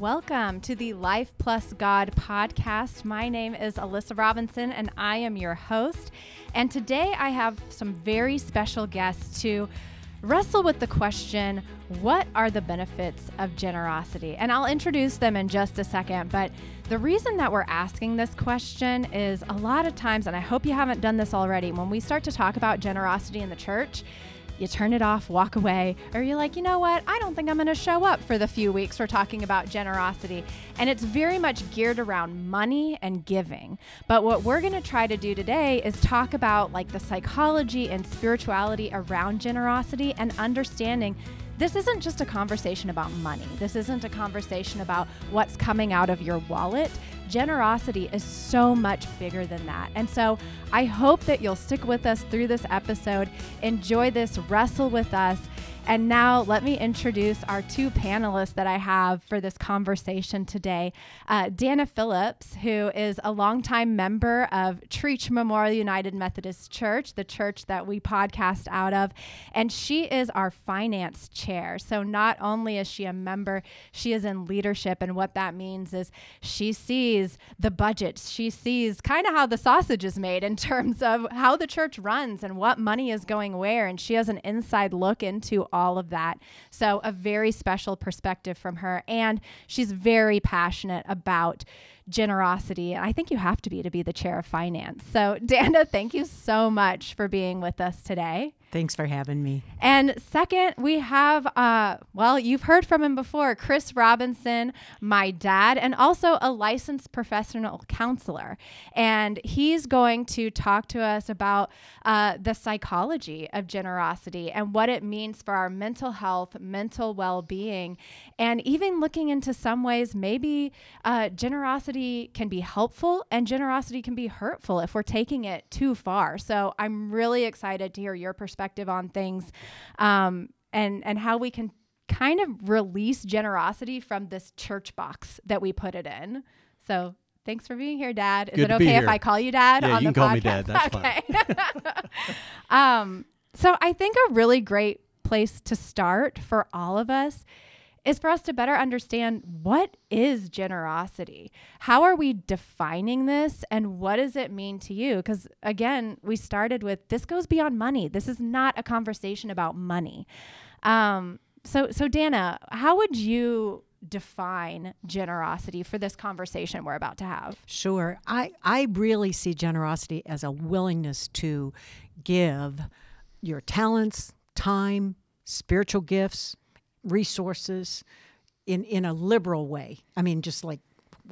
Welcome to the Life Plus God podcast. My name is Alyssa Robinson and I am your host. And today I have some very special guests to wrestle with the question what are the benefits of generosity? And I'll introduce them in just a second. But the reason that we're asking this question is a lot of times, and I hope you haven't done this already, when we start to talk about generosity in the church, you turn it off, walk away, or you're like, you know what? I don't think I'm going to show up for the few weeks we're talking about generosity. And it's very much geared around money and giving. But what we're going to try to do today is talk about like the psychology and spirituality around generosity and understanding this isn't just a conversation about money. This isn't a conversation about what's coming out of your wallet generosity is so much bigger than that. And so I hope that you'll stick with us through this episode, enjoy this, wrestle with us, and now let me introduce our two panelists that I have for this conversation today. Uh, Dana Phillips, who is a longtime member of Trietsch Memorial United Methodist Church, the church that we podcast out of, and she is our finance chair. So not only is she a member, she is in leadership. And what that means is she sees the budgets, she sees kind of how the sausage is made in terms of how the church runs and what money is going where. And she has an inside look into all of that. So, a very special perspective from her. And she's very passionate about generosity. And I think you have to be to be the chair of finance. So, Dana, thank you so much for being with us today. Thanks for having me. And second, we have, uh, well, you've heard from him before, Chris Robinson, my dad, and also a licensed professional counselor. And he's going to talk to us about uh, the psychology of generosity and what it means for our mental health, mental well being, and even looking into some ways maybe uh, generosity can be helpful and generosity can be hurtful if we're taking it too far. So I'm really excited to hear your perspective perspective on things um, and and how we can kind of release generosity from this church box that we put it in. So thanks for being here, Dad. Is Good it okay if I call you Dad yeah, on you the can podcast? call me Dad. That's okay. fine. um, so I think a really great place to start for all of us is for us to better understand what is generosity? How are we defining this and what does it mean to you? Because again, we started with this goes beyond money. This is not a conversation about money. Um, so, so Dana, how would you define generosity for this conversation we're about to have? Sure. I, I really see generosity as a willingness to give your talents, time, spiritual gifts, resources in in a liberal way. I mean, just like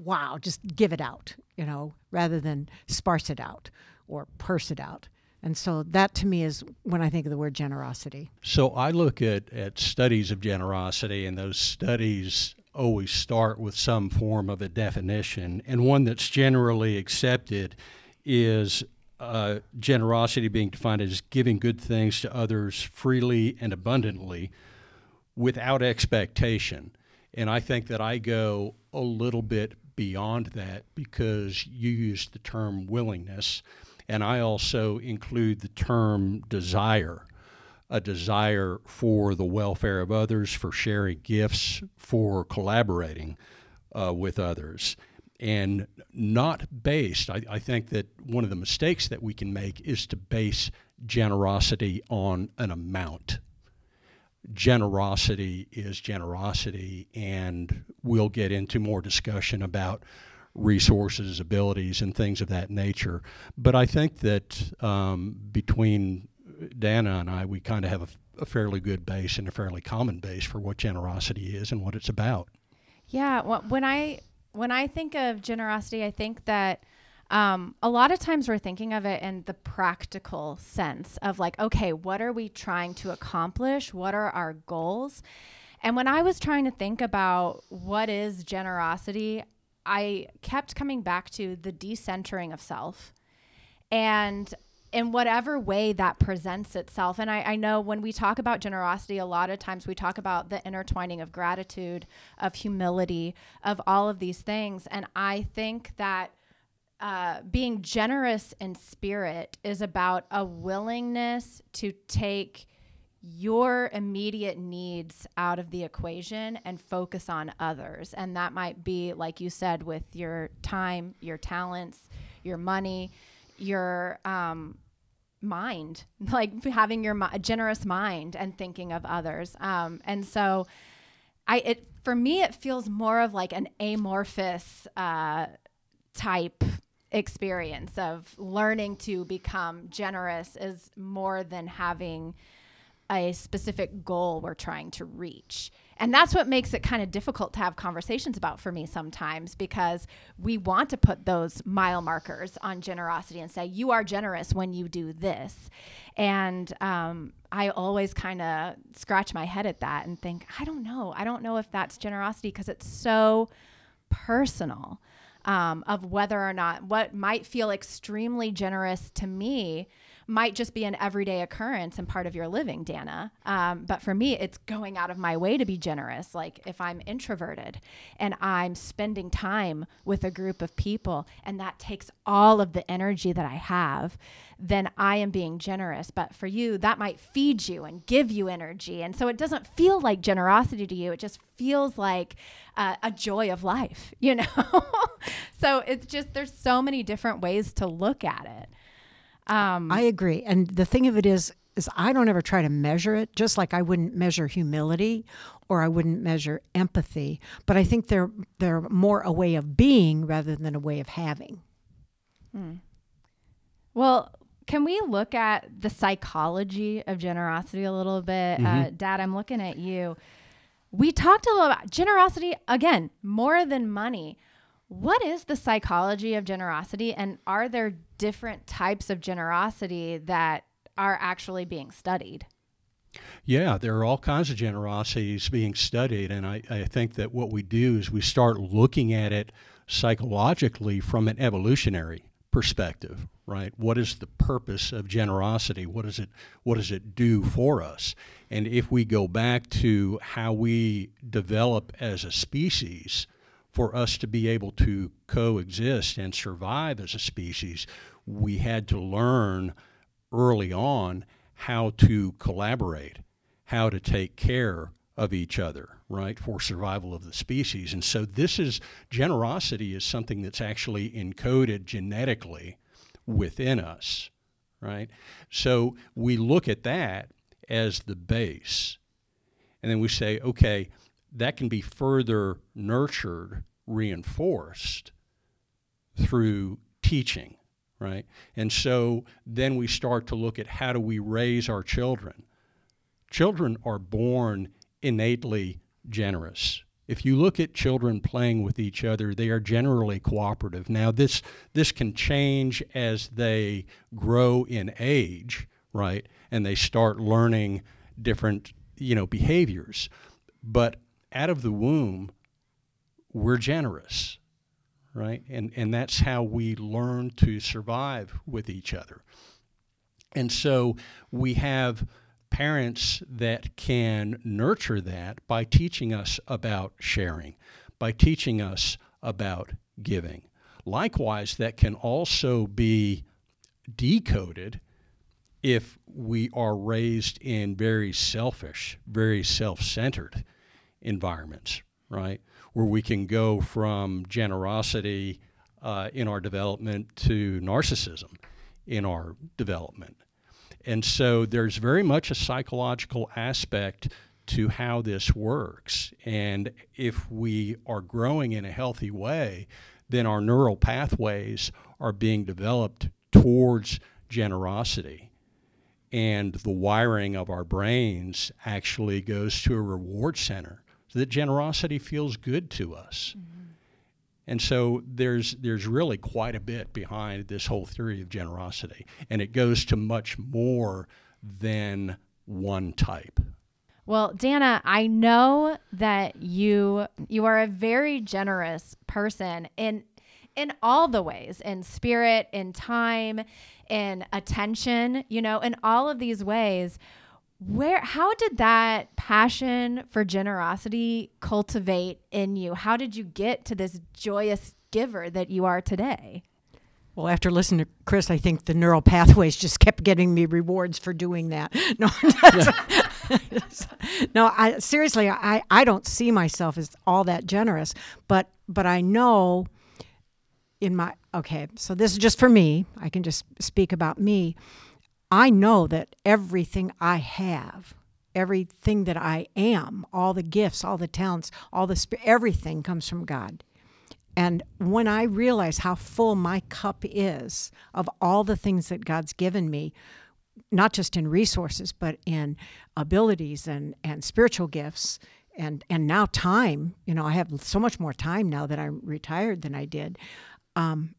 wow, just give it out, you know, rather than sparse it out or purse it out. And so that to me is when I think of the word generosity. So I look at, at studies of generosity, and those studies always start with some form of a definition. And one that's generally accepted is uh, generosity being defined as giving good things to others freely and abundantly without expectation. And I think that I go a little bit beyond that because you use the term willingness, and I also include the term desire a desire for the welfare of others, for sharing gifts, for collaborating uh, with others. And not based, I, I think that one of the mistakes that we can make is to base generosity on an amount generosity is generosity, and we'll get into more discussion about resources, abilities, and things of that nature. But I think that um, between Dana and I, we kind of have a, a fairly good base and a fairly common base for what generosity is and what it's about. Yeah, well, when I when I think of generosity, I think that um, a lot of times we're thinking of it in the practical sense of like, okay, what are we trying to accomplish? What are our goals? And when I was trying to think about what is generosity, I kept coming back to the decentering of self. And in whatever way that presents itself. And I, I, know when we talk about generosity, a lot of times we talk about the intertwining of gratitude, of humility, of all of these things. And I think that uh, being generous in spirit is about a willingness to take your immediate needs out of the equation and focus on others. And that might be, like you said, with your time, your talents, your money, your um, mind, like having your mi- generous mind and thinking of others. Um, and so, I it for me it feels more of like an amorphous uh, type experience of learning to become generous is more than having a specific goal we're trying to reach. And that's what makes it kind of difficult to have conversations about for me sometimes because we want to put those mile markers on generosity and say, you are generous when you do this. And um, I always kind of scratch my head at that and think, I don't know. I don't know if that's generosity because it's so personal um, of whether or not what might feel extremely generous to me might just be an everyday occurrence and part of your living, Dana. Um, but for me, it's going out of my way to be generous. Like if I'm introverted and I'm spending time with a group of people and that takes all of the energy that I have, then I am being generous. But for you, that might feed you and give you energy. And so it doesn't feel like generosity to you. It just feels like uh, a joy of life, you know? so it's just, there's so many different ways to look at it. Um, I agree. And the thing of it is, is I don't ever try to measure it, just like I wouldn't measure humility or I wouldn't measure empathy. But I think they're they're more a way of being rather than a way of having. Hmm. Well, can we look at the psychology of generosity a little bit? Uh, mm-hmm. Uh, Dad, I'm looking at you. We talked a little about generosity again, more than money. What is the psychology of generosity, and are there different types of generosity that are actually being studied? Yeah, there are all kinds of generosities being studied, and I, I think that what we do is we start looking at it psychologically from an evolutionary perspective, right? What is the purpose of generosity? What does it what does it do for us? And if we go back to how we develop as a species, for us to be able to coexist and survive as a species, we had to learn early on how to collaborate, how to take care of each other, right, for survival of the species. And so this is generosity is something that's actually encoded genetically within us, right? So we look at that as the base. And then we say, okay, that can be further nurtured reinforced through teaching, right? And so then we start to look at how do we raise our children. Children are born innately generous. If you look at children playing with each other, they are generally cooperative. Now, this, this can change as they grow in age, right? And they start learning different, you know, behaviors. But out of the womb, we're generous, right? And, and that's how we learn to survive with each other. And so we have parents that can nurture that by teaching us about sharing, by teaching us about giving. Likewise, that can also be decoded if we are raised in very selfish, very self centered environments, right? where we can go from generosity uh, in our development to narcissism in our development. And so there's very much a psychological aspect to how this works. And if we are growing in a healthy way, then our neural pathways are being developed towards generosity. And the wiring of our brains actually goes to a reward center that generosity feels good to us. Mm-hmm. And so there's there's really quite a bit behind this whole theory of generosity, and it goes to much more than one type. Well, Dana, I know that you you are a very generous person in in all the ways, in spirit, in time, in attention, you know, in all of these ways where how did that passion for generosity cultivate in you how did you get to this joyous giver that you are today well, after listening to Chris, I think the neural pathways just kept getting me rewards for doing that. No, no, I seriously, I, I don't see myself as all that generous, but but I know in my okay, so this is just for me. I can just speak about me. I know that everything I have, everything that I am, all the gifts, all the talents, all the everything comes from God. And when I realize how full my cup is of all the things that God's given me, not just in resources, but in abilities and, and spiritual gifts and, and now time, you know, I have so much more time now that I'm retired than I did. Um,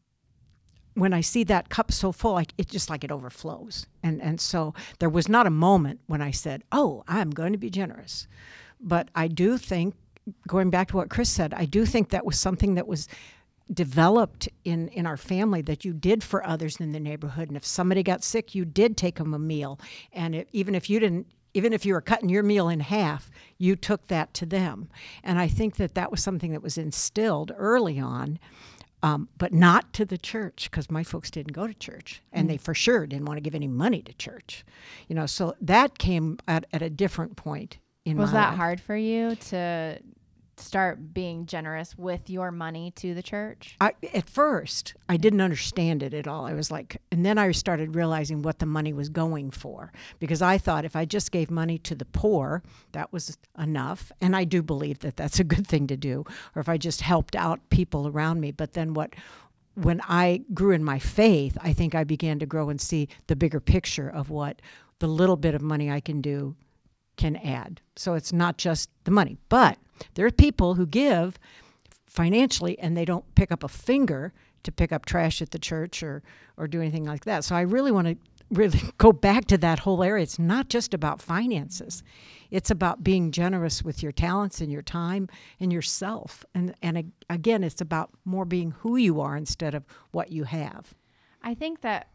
when I see that cup so full, like it just like it overflows. And and so there was not a moment when I said, "Oh, I'm going to be generous." But I do think going back to what Chris said, I do think that was something that was developed in in our family that you did for others in the neighborhood and if somebody got sick you did take them a meal and it, even if you didn't even if you were cutting your meal in half you took that to them and i think that that was something that was instilled early on um, but not to the church because my folks didn't go to church and mm. they for sure didn't want to give any money to church you know so that came at, at a different point in my life. was that life. hard for you to start being generous with your money to the church? I, at first, I didn't understand it at all. I was like, and then I started realizing what the money was going for because I thought if I just gave money to the poor, that was enough. And I do believe that that's a good thing to do, or if I just helped out people around me. But then what when I grew in my faith, I think I began to grow and see the bigger picture of what the little bit of money I can do can add. So it's not just the money, but there are people who give financially and they don't pick up a finger to pick up trash at the church or or do anything like that. So I really want to really go back to that whole area. It's not just about finances. It's about being generous with your talents and your time and yourself. And and again, it's about more being who you are instead of what you have. I think that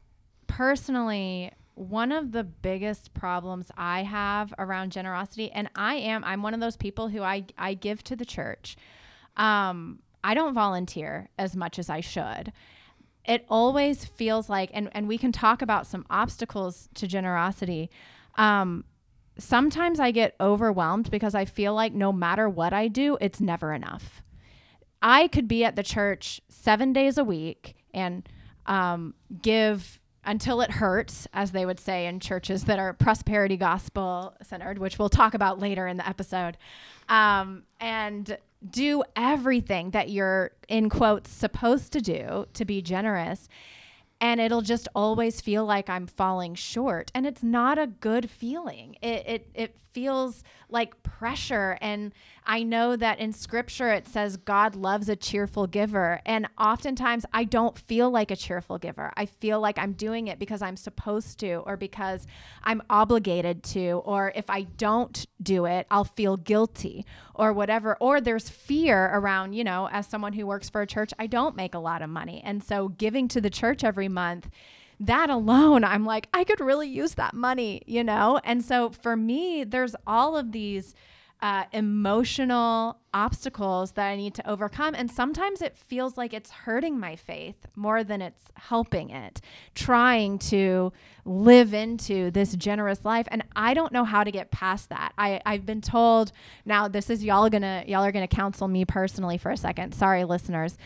personally one of the biggest problems I have around generosity, and I am, I'm one of those people who I, I give to the church. Um, I don't volunteer as much as I should. It always feels like, and, and we can talk about some obstacles to generosity. Um, sometimes I get overwhelmed because I feel like no matter what I do, it's never enough. I could be at the church seven days a week and um, give until it hurts, as they would say in churches that are prosperity gospel centered, which we'll talk about later in the episode, um, and do everything that you're, in quotes, supposed to do to be generous and it'll just always feel like I'm falling short. And it's not a good feeling. It, it, it feels like pressure. And I know that in scripture it says God loves a cheerful giver. And oftentimes I don't feel like a cheerful giver. I feel like I'm doing it because I'm supposed to, or because I'm obligated to, or if I don't do it, I'll feel guilty, or whatever. Or there's fear around, you know, as someone who works for a church, I don't make a lot of money. And so giving to the church every month that alone, I'm like, I could really use that money, you know? And so for me, there's all of these uh, emotional obstacles that I need to overcome. And sometimes it feels like it's hurting my faith more than it's helping it, trying to live into this generous life. And I don't know how to get past that. I, I've been told now this is y'all gonna y'all are gonna counsel me personally for a second. Sorry, listeners.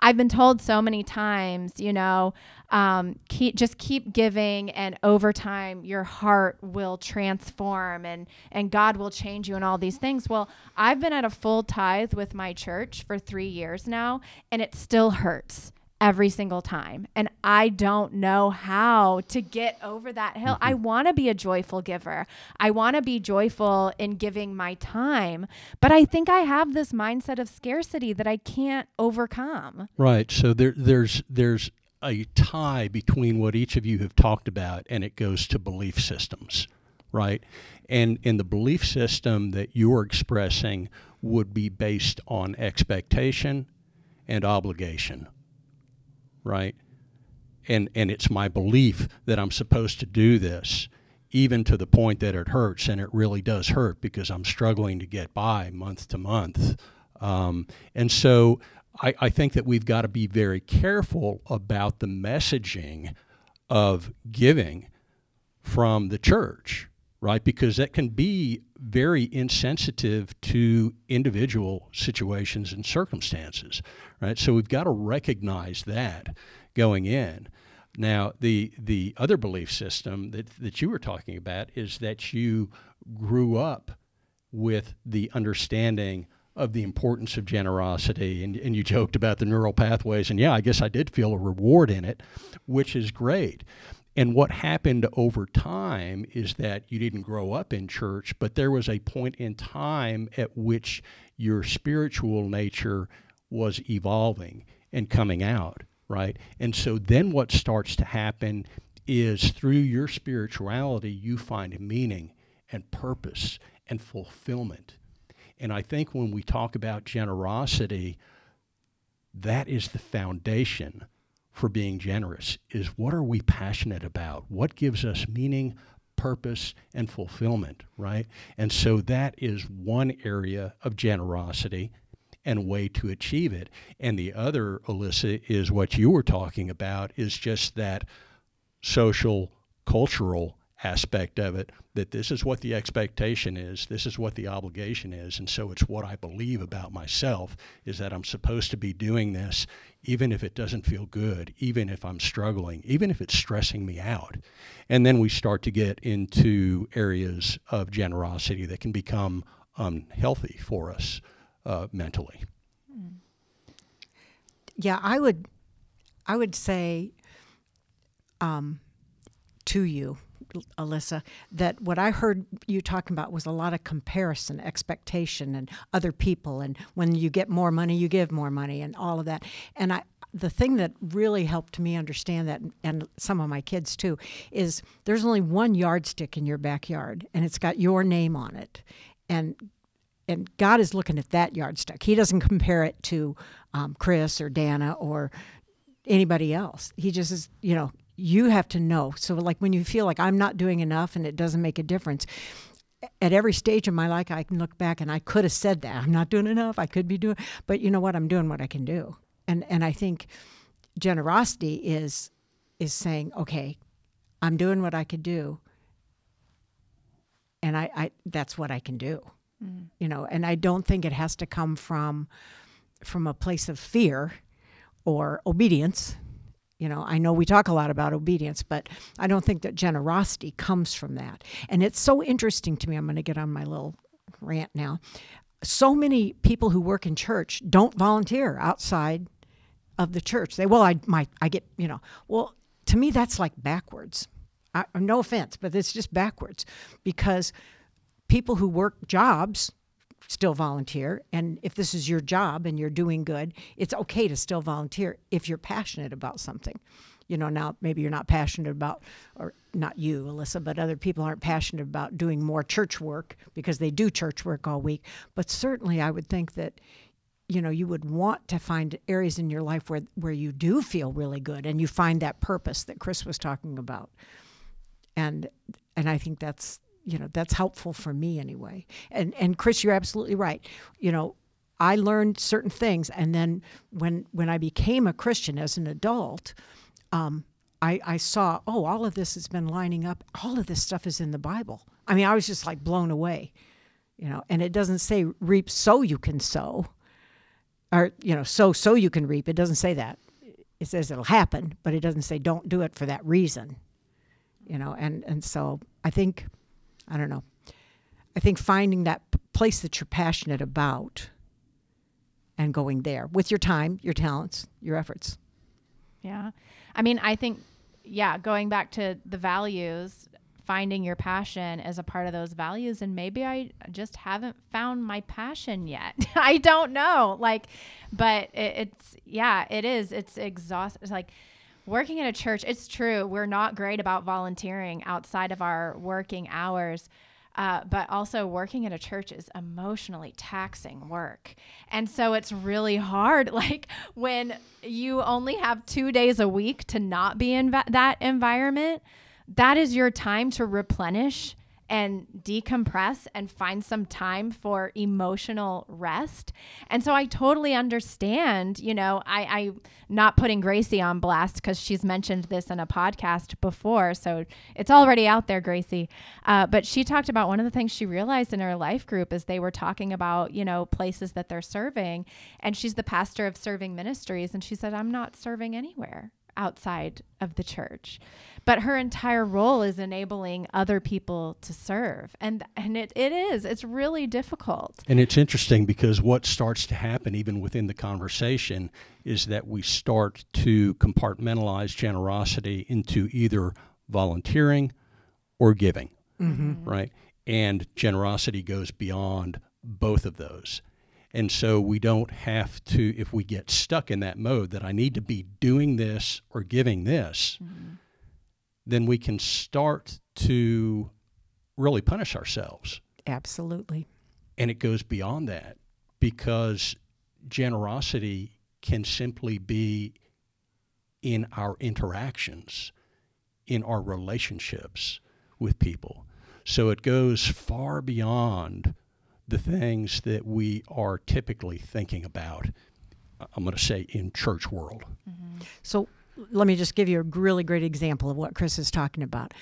I've been told so many times, you know, um, keep just keep giving, and over time your heart will transform, and and God will change you, and all these things. Well, I've been at a full tithe with my church for three years now, and it still hurts every single time. And I don't know how to get over that hill. Mm-hmm. I want to be a joyful giver. I want to be joyful in giving my time, but I think I have this mindset of scarcity that I can't overcome. Right. So there there's there's a tie between what each of you have talked about and it goes to belief systems, right? And in the belief system that you're expressing would be based on expectation and obligation right? And and it's my belief that I'm supposed to do this, even to the point that it hurts, and it really does hurt because I'm struggling to get by month to month. Um, and so I, I think that we've got to be very careful about the messaging of giving from the church right? Because that can be very insensitive to individual situations and circumstances, right? So we've got to recognize that going in. Now, the the other belief system that, that you were talking about is that you grew up with the understanding of the importance of generosity and, and you joked about the neural pathways and yeah i guess i did feel a reward in it which is great and what happened over time is that you didn't grow up in church but there was a point in time at which your spiritual nature was evolving and coming out right? And so then what starts to happen is through your spirituality you find meaning and purpose and fulfillment. And I think when we talk about generosity, that is the foundation for being generous is what are we passionate about? What gives us meaning, purpose, and fulfillment, right? And so that is one area of generosity and way to achieve it. And the other, Alyssa, is what you were talking about is just that social, cultural aspect of it that this is what the expectation is this is what the obligation is and so it's what i believe about myself is that i'm supposed to be doing this even if it doesn't feel good even if i'm struggling even if it's stressing me out. And then we start to get into areas of generosity that can become unhealthy for us uh, mentally. Yeah i would i would say um, to you Alyssa, that what I heard you talking about was a lot of comparison, expectation, and other people. And when you get more money, you give more money, and all of that. And I, the thing that really helped me understand that, and some of my kids too, is there's only one yardstick in your backyard, and it's got your name on it. And and God is looking at that yardstick. He doesn't compare it to um, Chris or Dana or anybody else. He just is, you know, you have to know. So, like when you feel like I'm not doing enough and it doesn't make a difference, at every stage of my life, I can look back and I could have said that I'm not doing enough. I could be doing, but you know what? I'm doing what I can do. And and I think generosity is is saying, okay, I'm doing what I could do, and I, I that's what I can do. Mm. You know, and I don't think it has to come from from a place of fear or obedience you know, I know we talk a lot about obedience, but I don't think that generosity comes from that. And it's so interesting to me. I'm going to get on my little rant now. So many people who work in church don't volunteer outside of the church. They, well, I my I get, you know, well, to me that's like backwards. I, no offense, but it's just backwards because people who work jobs still volunteer. And if this is your job and you're doing good, it's okay to still volunteer if you're passionate about something. You know, now maybe you're not passionate about, or not you, Alyssa, but other people aren't passionate about doing more church work because they do church work all week. But certainly, I would think that you know you would want to find areas in your life where where you do feel really good and you find that purpose that Chris was talking about and and I think that's you know that's helpful for me anyway. And and chris you're absolutely right. You know i learned certain things and then when when i became a christian as an adult um, I, I saw oh all of this has been lining up. All of this stuff is in the bible. I mean i was just like blown away you know and it doesn't say reap so you can sow or you know sow so you can reap. It doesn't say that. It says it'll happen but it doesn't say don't do it for that reason you know and and so i think I don't know. I think finding that place that you're passionate about and going there with your time, your talents, your efforts. Yeah. I mean, I think, yeah, going back to the values, finding your passion as a part of those values. And maybe I just haven't found my passion yet. I don't know. Like, but it, it's, yeah, it is. It's exhausting. It's like, working in a church, it's true. We're not great about volunteering outside of our working hours. Uh, but also working at a church is emotionally taxing work. And so it's really hard. Like when you only have two days a week to not be in va- that environment, that is your time to replenish and decompress and find some time for emotional rest. And so I totally understand, you know, I, I not putting Gracie on blast because she's mentioned this in a podcast before. So it's already out there, Gracie. Uh, but she talked about one of the things she realized in her life group is they were talking about, you know, places that they're serving. And she's the pastor of serving ministries. And she said, I'm not serving anywhere outside of the church. But her entire role is enabling other people to serve. And and it, it is. It's really difficult. And it's interesting because what starts to happen even within the conversation is that we start to compartmentalize generosity into either volunteering or giving mm-hmm. right? And generosity goes beyond both of those and so we don't have to if we get stuck in that mode that i need to be doing this or giving this mm-hmm then we can start to really punish ourselves. Absolutely. And it goes beyond that because generosity can simply be in our interactions, in our relationships with people. So it goes far beyond the things that we are typically thinking about. I'm going to say in church world. Mm-hmm. So let me just give you a really great example of what Chris is talking about.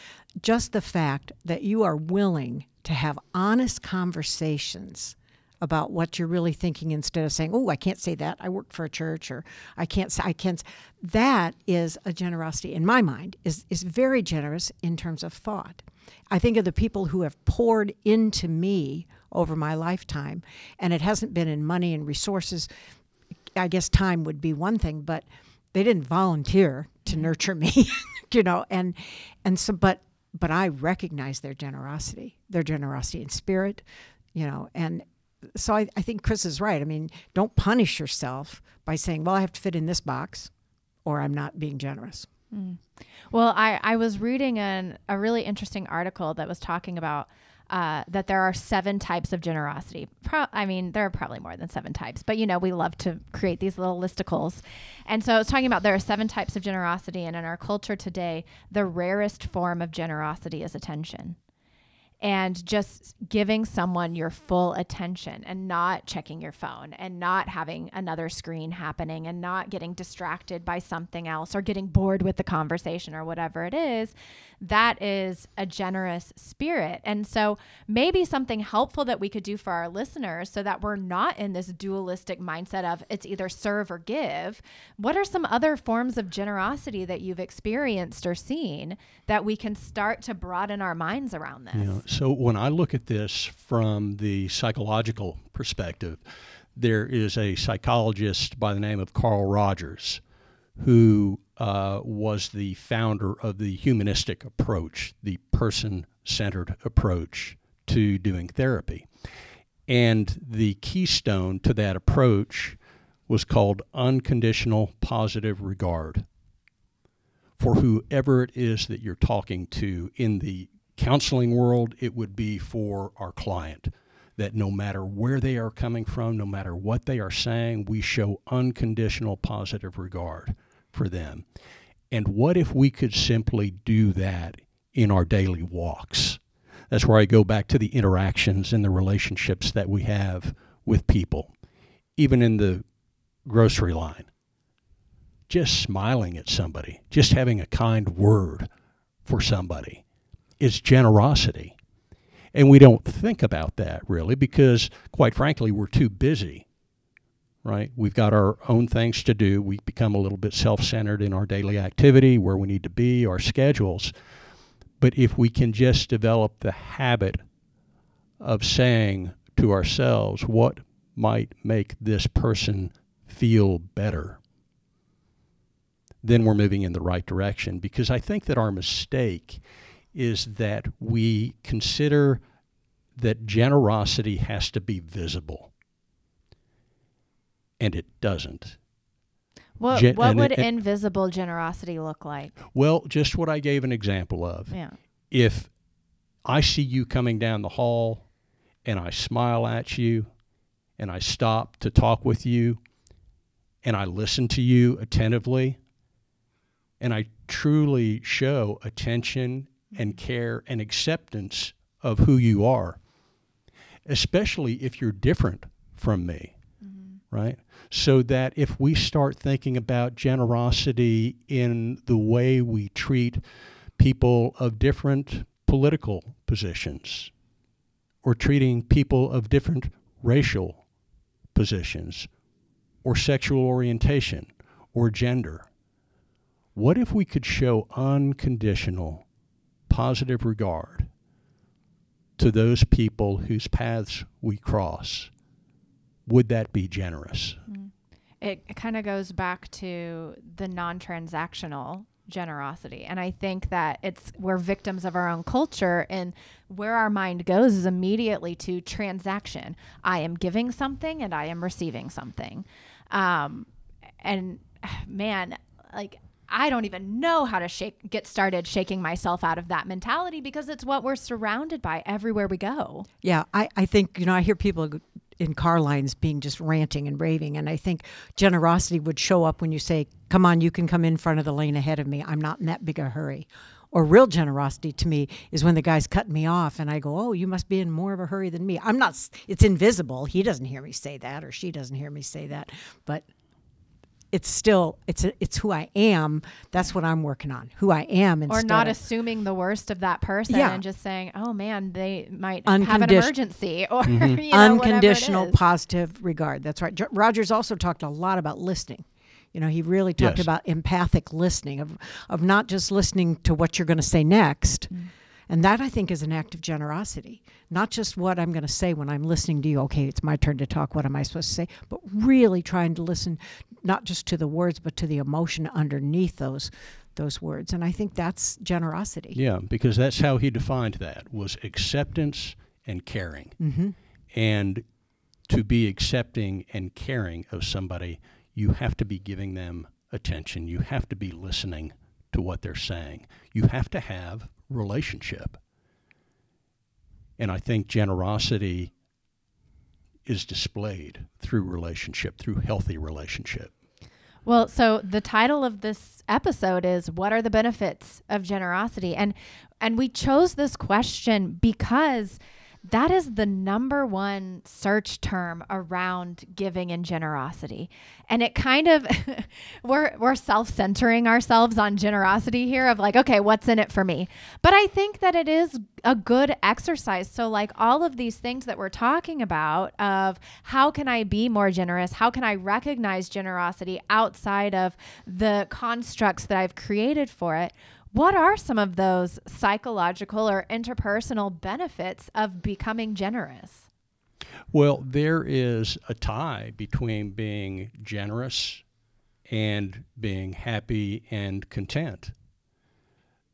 Just the fact that you are willing to have honest conversations about what you're really thinking instead of saying, "Oh, I can't say that. I work for a church," or "I can't say I can't." That is a generosity in my mind. is is very generous in terms of thought. I think of the people who have poured into me over my lifetime, and it hasn't been in money and resources. I guess time would be one thing, but they didn't volunteer to mm-hmm. nurture me, you know, and and so but but I recognize their generosity, their generosity in spirit, you know, and so I, I think Chris is right. I mean, don't punish yourself by saying, well, I have to fit in this box or I'm not being generous. Mm. Well, I, I was reading an, a really interesting article that was talking about uh, that there are seven types of generosity. Pro- I mean, there are probably more than seven types, but you know, we love to create these little listicles. And so I was talking about there are seven types of generosity, and in our culture today, the rarest form of generosity is attention and just giving someone your full attention and not checking your phone and not having another screen happening and not getting distracted by something else or getting bored with the conversation or whatever it is that is a generous spirit and so maybe something helpful that we could do for our listeners so that we're not in this dualistic mindset of it's either serve or give what are some other forms of generosity that you've experienced or seen that we can start to broaden our minds around this. So when I look at this from the psychological perspective, there is a psychologist by the name of Carl Rogers who uh, was the founder of the humanistic approach, the person centered approach to doing therapy. And the keystone to that approach was called unconditional positive regard for whoever it is that you're talking to in the counseling world, it would be for our client that no matter where they are coming from, no matter what they are saying, we show unconditional positive regard for them. And what if we could simply do that in our daily walks? That's where I go back to the interactions and the relationships that we have with people, even in the grocery line. Just smiling at somebody, just having a kind word for somebody is generosity. And we don't think about that really because, quite frankly, we're too busy, right? We've got our own things to do. We become a little bit self centered in our daily activity, where we need to be, our schedules. But if we can just develop the habit of saying to ourselves, what might make this person feel better, then we're moving in the right direction. Because I think that our mistake is that we consider that generosity has to be visible. And it doesn't. What, Gen- what would it, invisible generosity look like? Well, just what I gave an example of. Yeah. If I see you coming down the hall and I smile at you and I stop to talk with you and I listen to you attentively and I truly show attention and care and acceptance of who you are, especially if you're different from me, mm-hmm. right? So that if we start thinking about generosity in the way we treat people of different political positions or treating people of different racial positions or sexual orientation or gender, what if we could show unconditional positive regard to those people whose paths we cross? Would that be generous? Mm. It, it kind of goes back to the non transactional generosity. And I think that it's we're victims of our own culture and where our mind goes is immediately to transaction. I am giving something and I am receiving something. Um, and man, like I don't even know how to shake get started shaking myself out of that mentality because it's what we're surrounded by everywhere we go. Yeah, I, I think, you know, I hear people in car lines being just ranting and raving. And I think generosity would show up when you say, Come on, you can come in front of the lane ahead of me. I'm not in that big a hurry. Or real generosity to me is when the guy's cutting me off and I go, Oh, you must be in more of a hurry than me. I'm not, it's invisible. He doesn't hear me say that or she doesn't hear me say that. But it's still it's a, it's who I am. That's what I'm working on. Who I am, or not of, assuming the worst of that person yeah. and just saying, "Oh man, they might have an emergency," or mm-hmm. you know, unconditional positive regard. That's right. J- Rogers also talked a lot about listening. You know, he really talked yes. about empathic listening of of not just listening to what you're going to say next. Mm-hmm and that I think is an act of generosity. Not just what I'm going to say when I'm listening to you, okay, it's my turn to talk, what am I supposed to say? But really trying to listen not just to the words, but to the emotion underneath those those words. And I think that's generosity. Yeah, because that's how he defined that was acceptance and caring. Mm-hmm. And to be accepting and caring of somebody, you have to be giving them attention. You have to be listening to what they're saying. You have to have relationship. And I think generosity is displayed through relationship, through healthy relationship. Well, so the title of this episode is what are the benefits of generosity? And and we chose this question because that is the number one search term around giving and generosity. And it kind of we're we're self-centering ourselves on generosity here of like, okay, what's in it for me? But I think that it is a good exercise. So like all of these things that we're talking about of how can I be more generous? How can I recognize generosity outside of the constructs that I've created for it? What are some of those psychological or interpersonal benefits of becoming generous? Well, there is a tie between being generous and being happy and content.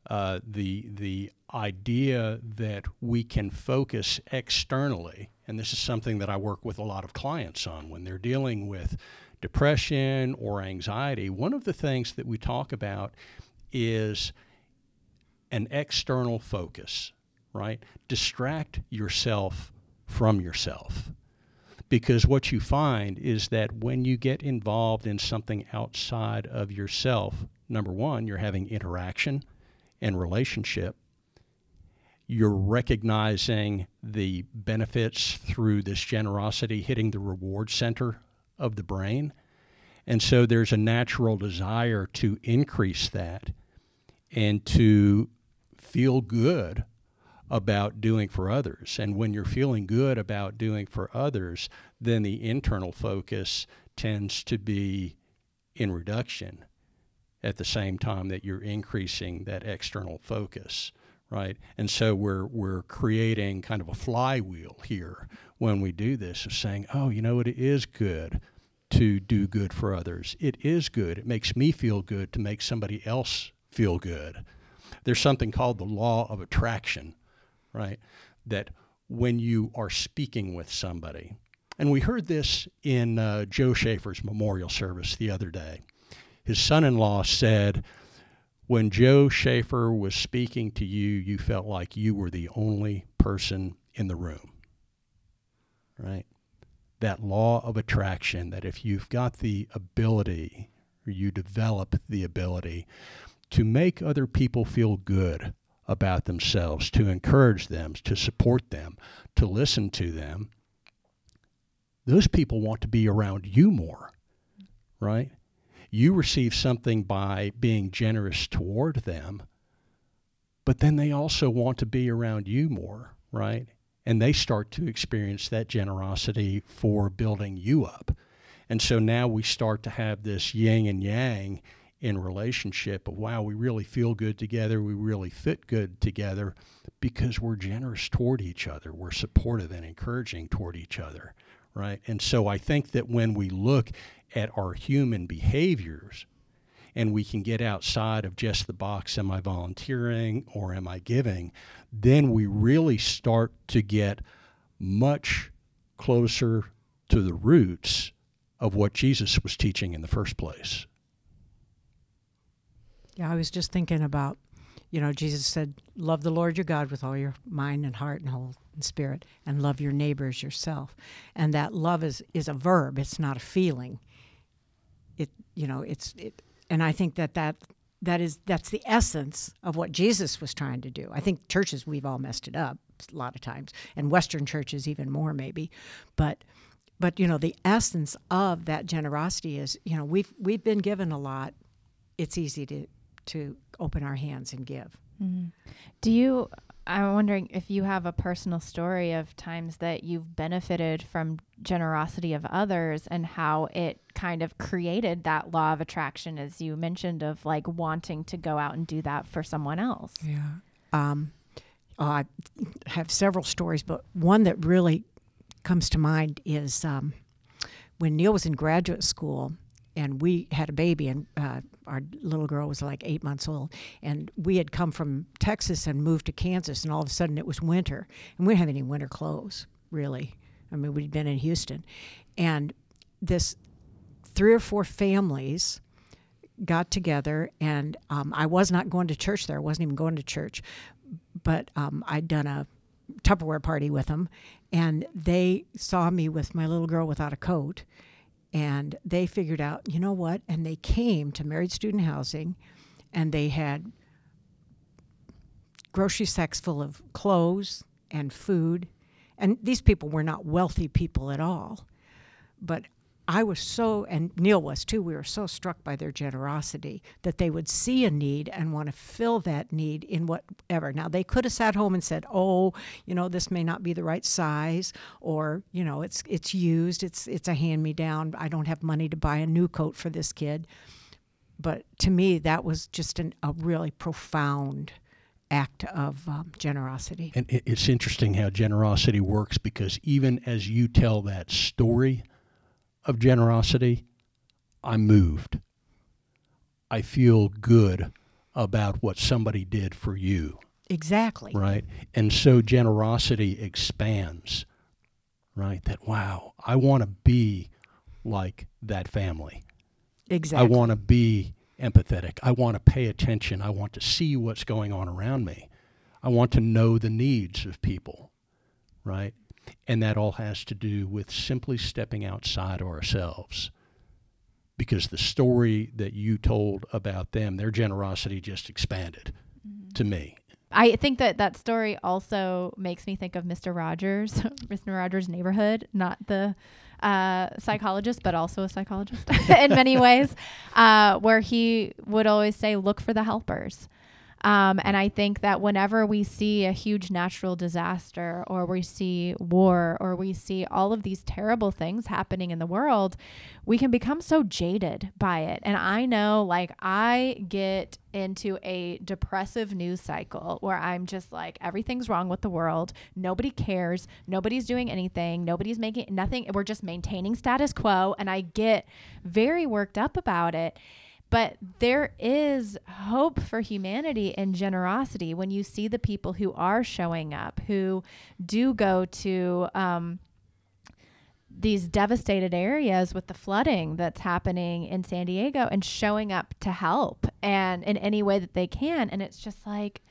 Uh, the the idea that we can focus externally, and this is something that I work with a lot of clients on when they're dealing with depression or anxiety. One of the things that we talk about is an external focus, right? Distract yourself from yourself. Because what you find is that when you get involved in something outside of yourself, number one, you're having interaction and relationship. You're recognizing the benefits through this generosity hitting the reward center of the brain. And so there's a natural desire to increase that and to feel good about doing for others. And when you're feeling good about doing for others, then the internal focus tends to be in reduction at the same time that you're increasing that external focus right? And so we're we're creating kind of a flywheel here when we do this of saying oh you know what? It is good to do good for others. It is good. It makes me feel good to make somebody else feel good there's something called the law of attraction, right? That when you are speaking with somebody, and we heard this in uh, Joe Schaefer's memorial service the other day. His son in law said, When Joe Schaefer was speaking to you, you felt like you were the only person in the room. Right? That law of attraction, that if you've got the ability, or you develop the ability to make other people feel good about themselves, to encourage them, to support them, to listen to them, those people want to be around you more, right? You receive something by being generous toward them, but then they also want to be around you more, right? And they start to experience that generosity for building you up. And so now we start to have this yin and yang in relationship of wow, we really feel good together, we really fit good together because we're generous toward each other, we're supportive and encouraging toward each other, right? And so I think that when we look at our human behaviors and we can get outside of just the box am I volunteering or am I giving, then we really start to get much closer to the roots of what Jesus was teaching in the first place. Yeah, I was just thinking about, you know, Jesus said, Love the Lord your God with all your mind and heart and whole and spirit, and love your neighbors yourself. And that love is, is a verb, it's not a feeling. It, you know, it's, it, and I think that that that is that's the essence of what Jesus was trying to do. I think churches we've all messed it up a lot of times, and Western churches even more maybe, but but you know the essence of that generosity is you know we've we've been given a lot. It's easy to to open our hands and give. Mm-hmm. Do you? I'm wondering if you have a personal story of times that you've benefited from generosity of others and how it kind of created that law of attraction, as you mentioned, of like wanting to go out and do that for someone else. Yeah. Um, oh, I have several stories, but one that really comes to mind is um, when Neil was in graduate school and we had a baby and uh, our little girl was like eight months old and we had come from texas and moved to kansas and all of a sudden it was winter and we didn't have any winter clothes really. I mean we'd been in houston. And this three or four families got together and um, i was not going to church there i wasn't even going to church but um, i'd done a tupperware party with them and they saw me with my little girl without a coat and they figured out, you know what? And they came to married student housing and they had grocery sacks full of clothes and food. And these people were not wealthy people at all. But I was so, and Neil was too, we were so struck by their generosity that they would see a need and want to fill that need in whatever. Now, they could have sat home and said, oh, you know, this may not be the right size, or, you know, it's, it's used, it's, it's a hand me down, I don't have money to buy a new coat for this kid. But to me, that was just an, a really profound act of um, generosity. And it's interesting how generosity works because even as you tell that story, of generosity, I'm moved. I feel good about what somebody did for you. Exactly. Right? And so generosity expands, right? That, wow, I want to be like that family. Exactly. I want to be empathetic. I want to pay attention. I want to see what's going on around me. I want to know the needs of people, right? And that all has to do with simply stepping outside ourselves. Because the story that you told about them, their generosity just expanded mm-hmm. to me. I think that that story also makes me think of Mr. Rogers, Mr. Rogers' neighborhood, not the uh, psychologist, but also a psychologist in many ways, uh, where he would always say, look for the helpers. Um, and I think that whenever we see a huge natural disaster or we see war or we see all of these terrible things happening in the world, we can become so jaded by it. And I know, like, I get into a depressive news cycle where I'm just like, everything's wrong with the world. Nobody cares. Nobody's doing anything. Nobody's making nothing. We're just maintaining status quo. And I get very worked up about it. But there is hope for humanity and generosity when you see the people who are showing up, who do go to um, these devastated areas with the flooding that's happening in San Diego and showing up to help and in any way that they can. And it's just like,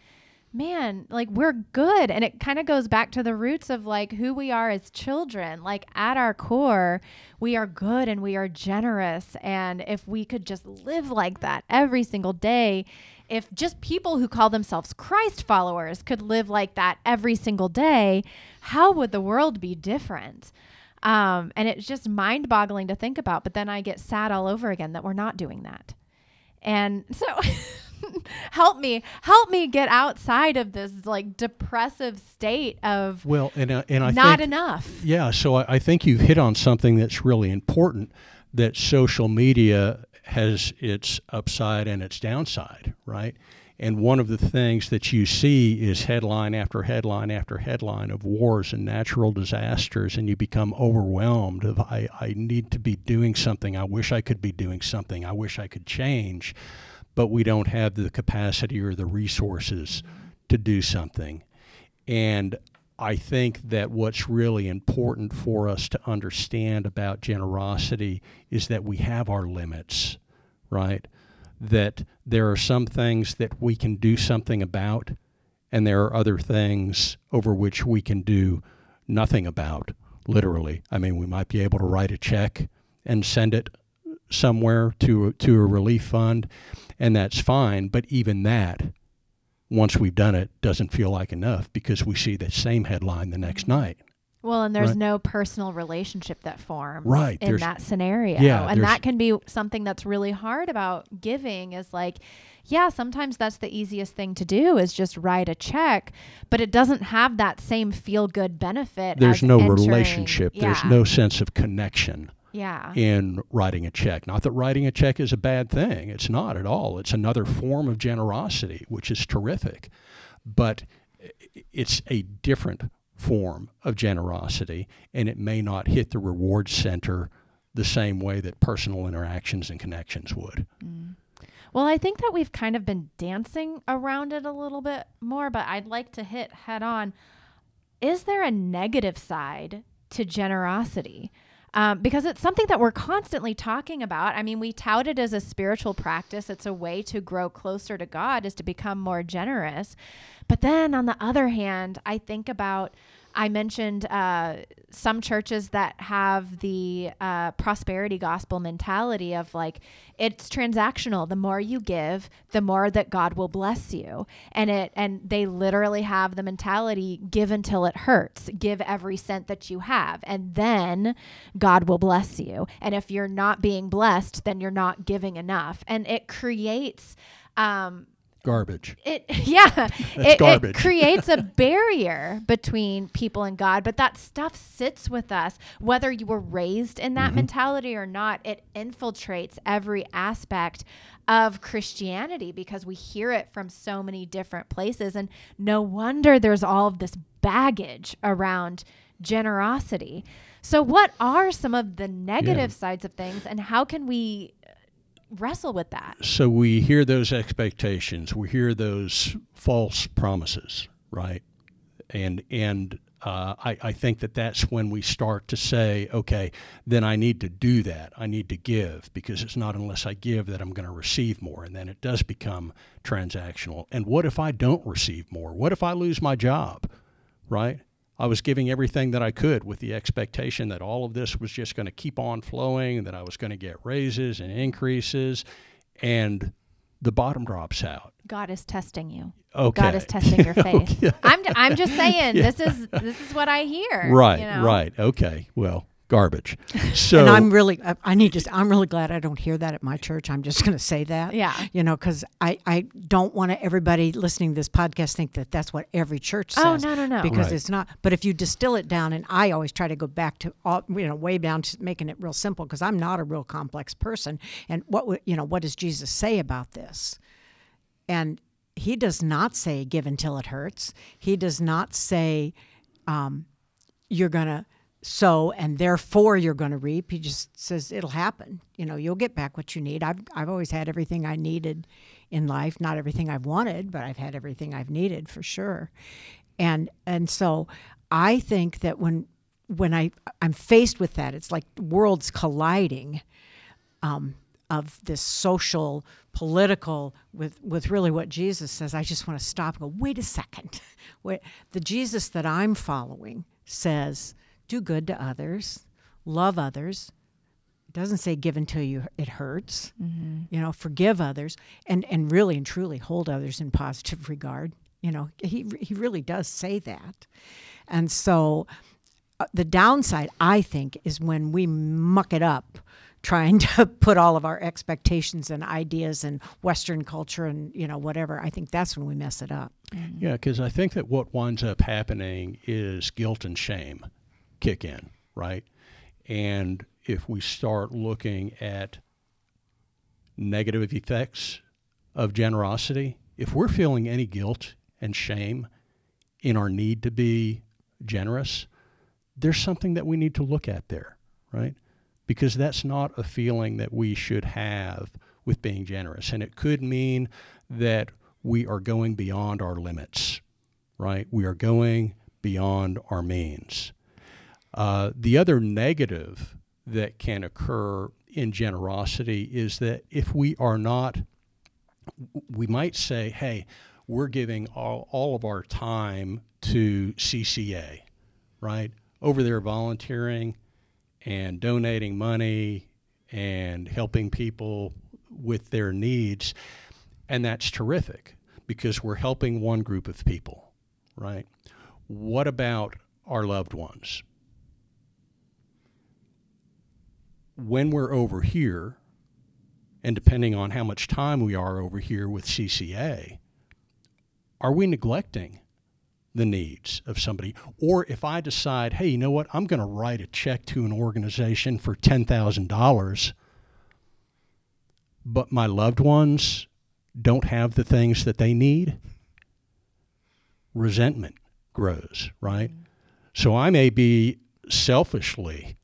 man, like we're good. And it kind of goes back to the roots of like who we are as children. Like at our core, we are good and we are generous. And if we could just live like that every single day, if just people who call themselves Christ followers could live like that every single day, how would the world be different? Um, and it's just mind boggling to think about. But then I get sad all over again that we're not doing that. And so help me, help me get outside of this like depressive state of well, and uh, and I not think, enough. Yeah, so I, I think you've hit on something that's really important. That social media has its upside and its downside, right? And one of the things that you see is headline after headline after headline of wars and natural disasters, and you become overwhelmed of I, I need to be doing something. I wish I could be doing something. I wish I could change, but we don't have the capacity or the resources to do something. And I think that what's really important for us to understand about generosity is that we have our limits, right? that there are some things that we can do something about, and there are other things over which we can do nothing about, literally. I mean, we might be able to write a check and send it somewhere to, to a relief fund, and that's fine, but even that, once we've done it, doesn't feel like enough because we see the same headline the next mm-hmm. night. Well, and there's Right. no personal relationship that forms Right, in there's- that scenario. Yeah, and that can be something that's really hard about giving is like, yeah, sometimes that's the easiest thing to do is just write a check, but it doesn't have that same feel good benefit. There's no entering- relationship, there's no sense of connection. Yeah. in writing a check. Not that writing a check is a bad thing, it's not at all. It's another form of generosity, which is terrific. But it's a different form of generosity, and it may not hit the reward center the same way that personal interactions and connections would. Mm. Well, I think that we've kind of been dancing around it a little bit more, but I'd like to hit head on. Is there a negative side to generosity? Um, because it's something that we're constantly talking about. I mean, we tout it as a spiritual practice. It's a way to grow closer to God, is to become more generous. But then on the other hand, I think about I mentioned uh, some churches that have the uh, prosperity gospel mentality of like it's transactional. The more you give, the more that God will bless you, and it and they literally have the mentality give until it hurts, give every cent that you have, and then God will bless you. And if you're not being blessed, then you're not giving enough, and it creates. Um, Garbage. it yeah it, it garbage. creates a barrier between people and god but that stuff sits with us. Whether you were raised in that mm-hmm. mentality or not it infiltrates every aspect of christianity because we hear it from so many different places. And no wonder there's all of this baggage around generosity. So what are some of the negative sides of things and how can we wrestle with that So we hear those expectations, we hear those false promises, right? And and uh, I, I think that that's when we start to say, okay, then I need to do that. I need to give because it's not unless I give that I'm going to receive more. And then it does become transactional. And what if I don't receive more? What if I lose my job, right? I was giving everything that I could with the expectation that all of this was just going to keep on flowing, that I was going to get raises and increases, and the bottom drops out. God is testing you. Okay. God is testing your faith. Okay. I'm, I'm just saying this is this is what I hear. Right, you know? right. Okay. Well, garbage. So and I'm really, I, I need to, I'm really glad I don't hear that at my church. I'm just going to say that. Yeah. You know, because I, I don't want everybody listening to this podcast think that that's what every church says. Oh, no, no, no. Because Right. it's not. But if you distill it down, and I always try to go back to, all, you know, way down to making it real simple because I'm not a real complex person. And what, you know, what does Jesus say about this? And he does not say give until it hurts. He does not say um, you're going to sow and therefore you're going to reap. He just says it'll happen. You know, you'll get back what you need. I've, I've always had everything I needed in life. Not everything I've wanted, but I've had everything I've needed for sure. And and so I think that when when I I'm faced with that, it's like worlds colliding um, of this social, political, with with really what Jesus says. I just want to stop and go. Wait a second. Wait, the Jesus that I'm following says, "Do good to others, love others, It doesn't say give until you it hurts. You know, forgive others and and really and truly hold others in positive regard. You know, he he really does say that. And so uh, the downside I think is when we muck it up trying to put all of our expectations and ideas and western culture and you know whatever. I think that's when we mess it up. Yeah, because I think that what winds up happening is guilt and shame kick in, right? And if we start looking at negative effects of generosity, if we're feeling any guilt and shame in our need to be generous, there's something that we need to look at there, right? Because that's not a feeling that we should have with being generous. And it could mean that we are going beyond our limits, right? We are going beyond our means. Uh, the other negative that can occur in generosity is that if we are not, we might say, hey, we're giving all, all of our time to CCA, right? Over there volunteering and donating money and helping people with their needs. And that's terrific because we're helping one group of people, right? What about our loved ones? When we're over here, and depending on how much time we are over here with CCA, are we neglecting the needs of somebody? Or if I decide, hey, you know what, I'm going to write a check to an organization for $10,000, but my loved ones don't have the things that they need, resentment grows, right? So I may be selfishly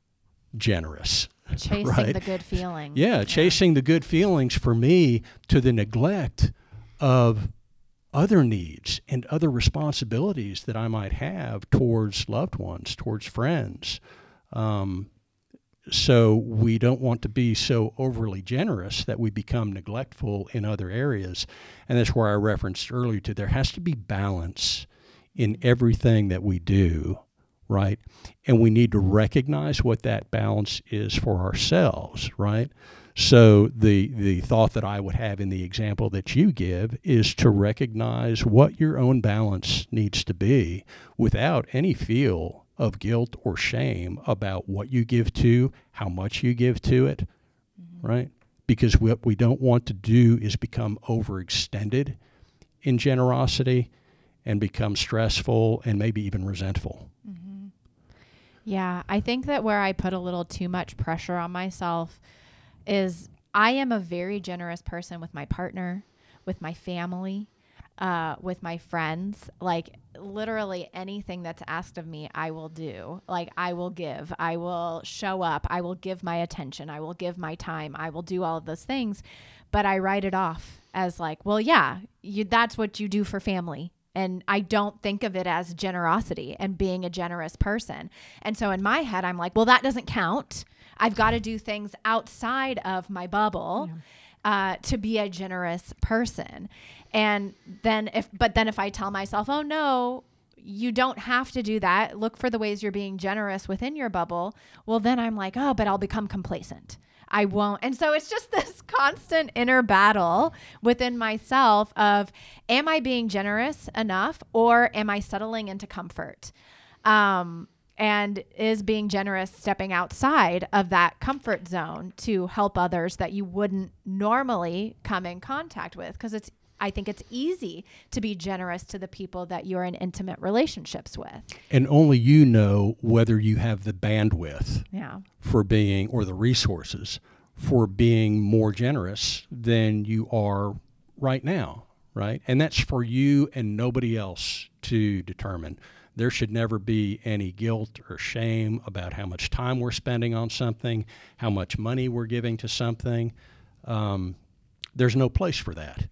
generous. Chasing right? the good feeling. Yeah, chasing the good feelings for me to the neglect of other needs and other responsibilities that I might have towards loved ones, towards friends. Um, so we don't want to be so overly generous that we become neglectful in other areas. And that's where I referenced earlier to there has to be balance in everything that we do, right? And we need to mm-hmm. recognize what that balance is for ourselves, right? So the the thought that I would have in the example that you give is to recognize what your own balance needs to be without any feel of guilt or shame about what you give to, how much you give to it, mm-hmm. right? Because what we don't want to do is become overextended in generosity and become stressful and maybe even resentful. Mm-hmm. Yeah, I think that where I put a little too much pressure on myself is I am a very generous person with my partner, with my family, uh, with my friends. Like literally anything that's asked of me, I will do. Like I will give, I will show up, I will give my attention, I will give my time, I will do all of those things. But I write it off as like, well, yeah, you, that's what you do for family and I don't think of it as generosity and being a generous person. And so in my head, I'm like, well, that doesn't count. I've got to do things outside of my bubble. Uh, to be a generous person, and then if, but then if I tell myself, oh no, you don't have to do that. Look for the ways you're being generous within your bubble. Well, then I'm like, oh, but I'll become complacent. I won't. And so it's just this constant inner battle within myself of am I being generous enough or am I settling into comfort? Um, and is being generous stepping outside of that comfort zone to help others that you wouldn't normally come in contact with because it's I think it's easy to be generous to the people that you're in intimate relationships with. And only you know whether you have the bandwidth Yeah. for being or the resources for being more generous than you are right now, right? And that's for you and nobody else to determine. There should never be any guilt or shame about how much time we're spending on something, how much money we're giving to something. Um, there's no place for that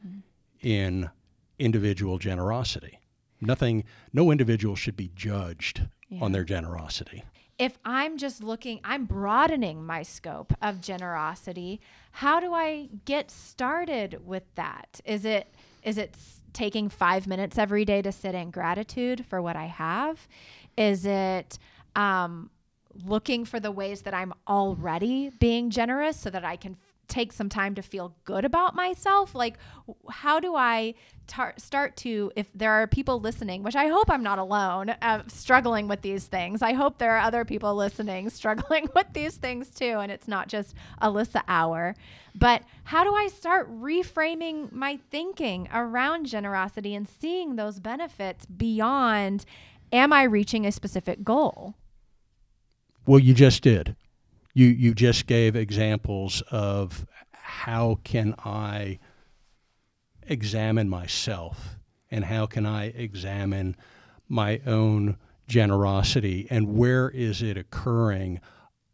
in individual generosity. Nothing, no individual should be judged on their generosity. if I'm just looking, I'm broadening my scope of generosity. How do I get started with that? Is it is it taking 5 minutes every day to sit in gratitude for what I have? Is it um looking for the ways that I'm already being generous so that I can take some time to feel good about myself like how do i tar- start to if there are people listening which i hope i'm not alone uh, struggling with these things. I hope there are other people listening struggling with these things too and it's not just alyssa hour. But how do i start reframing my thinking around generosity and seeing those benefits beyond am i reaching a specific goal? Well you just did you you just gave examples of how can I examine myself and how can I examine my own generosity and where is it occurring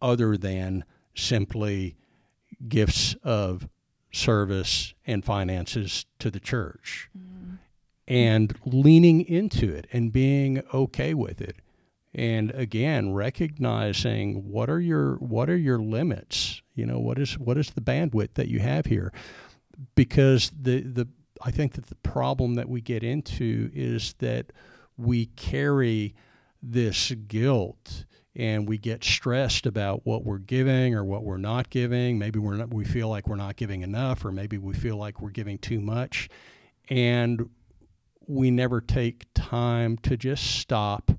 other than simply gifts of service and finances to the church mm. and leaning into it and being okay with it and again recognizing what are your what are your limits? You know what is what is the bandwidth that you have here? Because the the I think that the problem that we get into is that we carry this guilt and we get stressed about what we're giving or what we're not giving. Maybe we're not, we feel like we're not giving enough or maybe we feel like we're giving too much. And we never take time to just stop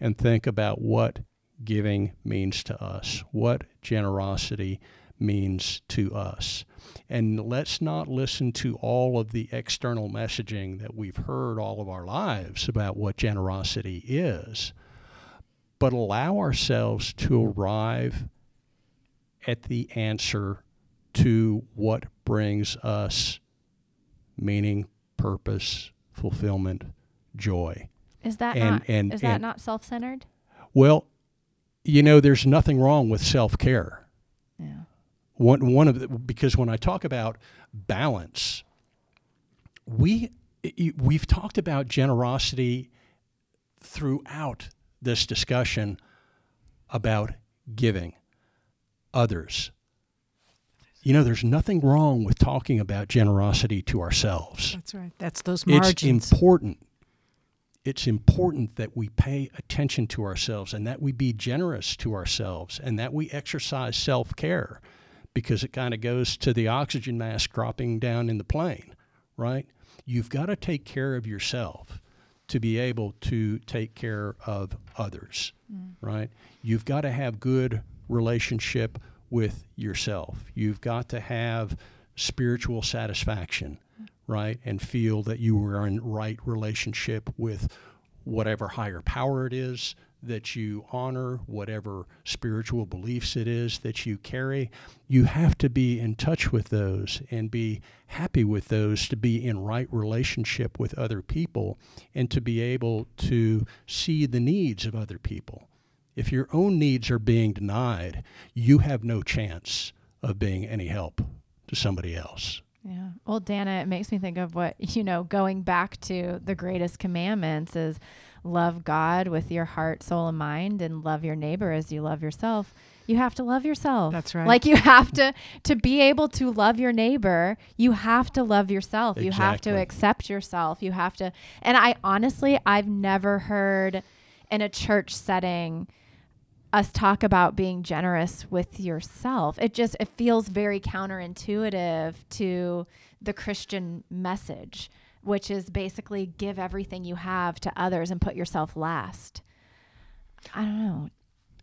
and think about what giving means to us, what generosity means to us. And let's not listen to all of the external messaging that we've heard all of our lives about what generosity is, but allow ourselves to arrive at the answer to what brings us meaning, purpose, fulfillment, joy. Is that and, not and, is that and, not self-centered? Well, you know, there's nothing wrong with self-care. Yeah. One one of the, because when I talk about balance, we we've talked about generosity throughout this discussion about giving others. You know, there's nothing wrong with talking about generosity to ourselves. That's right. That's those margins. It's important it's important that we pay attention to ourselves and that we be generous to ourselves and that we exercise self care because it kind of goes to the oxygen mask dropping down in the plane, right? You've got to take care of yourself to be able to take care of others, mm. right? You've got to have good relationship with yourself. You've got to have spiritual satisfaction right? And feel that you are in right relationship with whatever higher power it is that you honor, whatever spiritual beliefs it is that you carry. You have to be in touch with those and be happy with those to be in right relationship with other people and to be able to see the needs of other people. If your own needs are being denied, you have no chance of being any help to somebody else. Yeah. Well, Dana, it makes me think of what, you know, going back to the greatest commandments is love God with your heart, soul, and mind, and love your neighbor as you love yourself. You have to love yourself. That's right. Like you have to to be able to love your neighbor, you have to love yourself. Exactly. You have to accept yourself. You have to and I honestly I've never heard in a church setting us talk about being generous with yourself. It just it feels very counterintuitive to the Christian message, which is basically give everything you have to others and put yourself last. I don't know.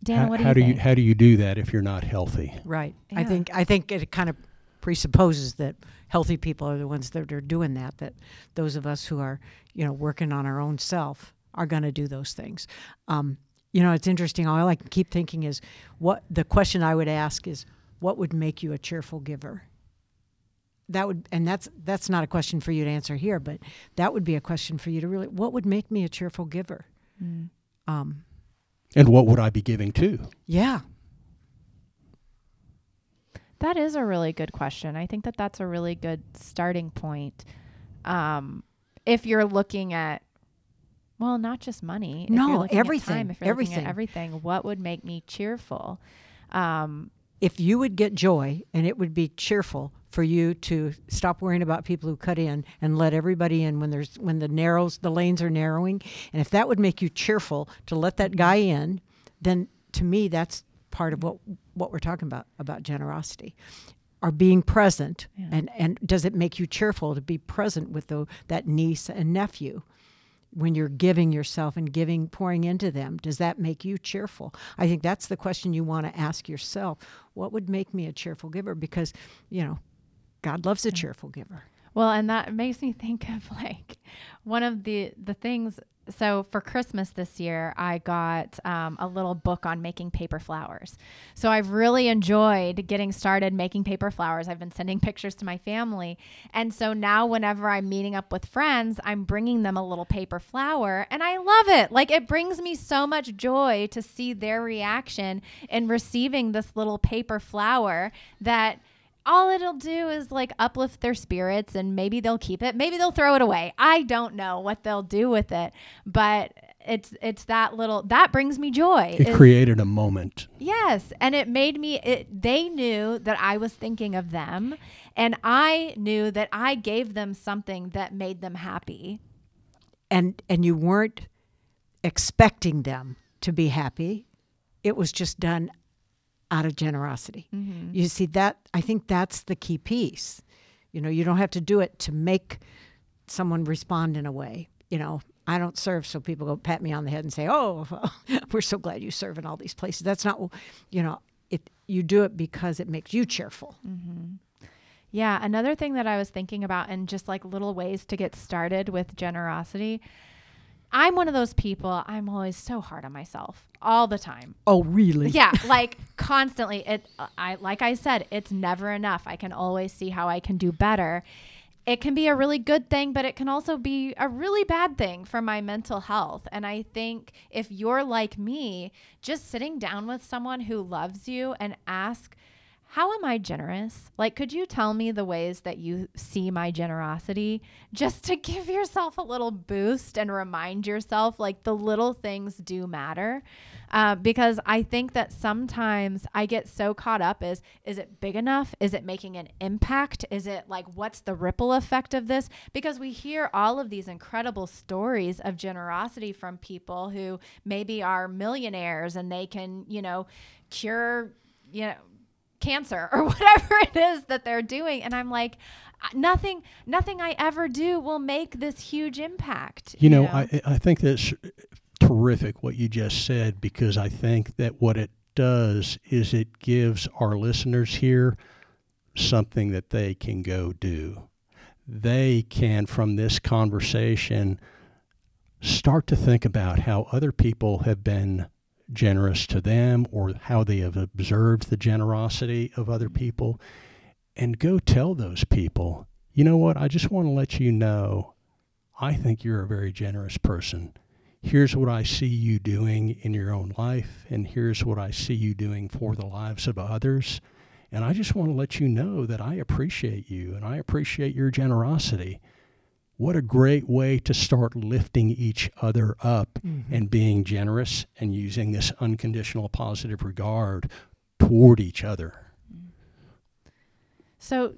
Dan, how, what do how you do think? you how do you do that if you're not healthy? Right. Yeah. I think I think it kind of presupposes that healthy people are the ones that are doing that that those of us who are, you know, working on our own self are going to do those things. Um, you know, it's interesting. All I can keep thinking is what the question I would ask is, what would make you a cheerful giver? That would, and that's that's not a question for you to answer here, but that would be a question for you to really. What would make me a cheerful giver? Mm. Um, and what would I be giving to? Yeah, that is a really good question. I think that that's a really good starting point. Um, if you're looking at well, not just money. No, everything. Time, everything. everything, what would make me cheerful? Um, if you would get joy and it would be cheerful for you to stop worrying about people who cut in and let everybody in when there's when the narrows the lanes are narrowing and if that would make you cheerful to let that guy in then to me, that's part of what what we're talking about about generosity. Are being present, Yeah. and and does it make you cheerful to be present with the, that niece and nephew? When you're giving yourself and giving pouring into them does that make you cheerful? I think that's the question you want to ask yourself. What would make me a cheerful giver? Because you know god loves a cheerful giver. Well, and that makes me think of like one of the the things. So for Christmas this year, I got um, a little book on making paper flowers. So I've really enjoyed getting started making paper flowers. I've been sending pictures to my family, and so now whenever I'm meeting up with friends, I'm bringing them a little paper flower, and I love it. Like it brings me so much joy to see their reaction in receiving this little paper flower that all it'll do is like uplift their spirits and maybe they'll keep it. Maybe they'll throw it away. I don't know what they'll do with it but it's it's that little that brings me joy It is- created a moment. yes and it made me it they knew that i was thinking of them and i knew that i gave them something that made them happy. And and you weren't expecting them to be happy. It was just done out of generosity. Mm-hmm. You see that i think that's the key piece. You know you don't have to do it to make someone respond in a way. You know i don't serve so people go pat me on the head and say oh we're so glad you serve in all these places. That's not you know it you do it because it makes you cheerful. Mm-hmm. Yeah, another thing that I was thinking about and just like little ways to get started with generosity. I'm one of those people, I'm always so hard on myself all the time. oh really Yeah, like constantly it I like I said, it's never enough. I can always see how I can do better. It can be a really good thing, but it can also be a really bad thing for my mental health. And I think if you're like me, just sitting down with someone who loves you and ask how am I generous? Like, could you tell me the ways that you see my generosity just to give yourself a little boost and remind yourself like the little things do matter? Uh, because I think that sometimes I get so caught up is is it big enough? Is it making an impact? Is it like what's the ripple effect of this? Because we hear all of these incredible stories of generosity from people who maybe are millionaires and they can, you know, cure, you know, cancer or whatever it is that they're doing and i'm like uh, nothing nothing i ever do will make this huge impact You know, I, I think that's terrific what you just said because I think that what it does is it gives our listeners here something that they can go do. They can, from this conversation, start to think about how other people have been generous to them or how they have observed the generosity of other mm-hmm. people and go tell those people, you know what, I just want to let you know I think you're a very generous person. Here's what I see you doing in your own life, and here's what I see you doing for the lives of others. And I just want to let you know that I appreciate you and I appreciate your generosity. What a great way to start lifting each other up mm-hmm. and being generous and using this unconditional positive regard toward each other. Mm. so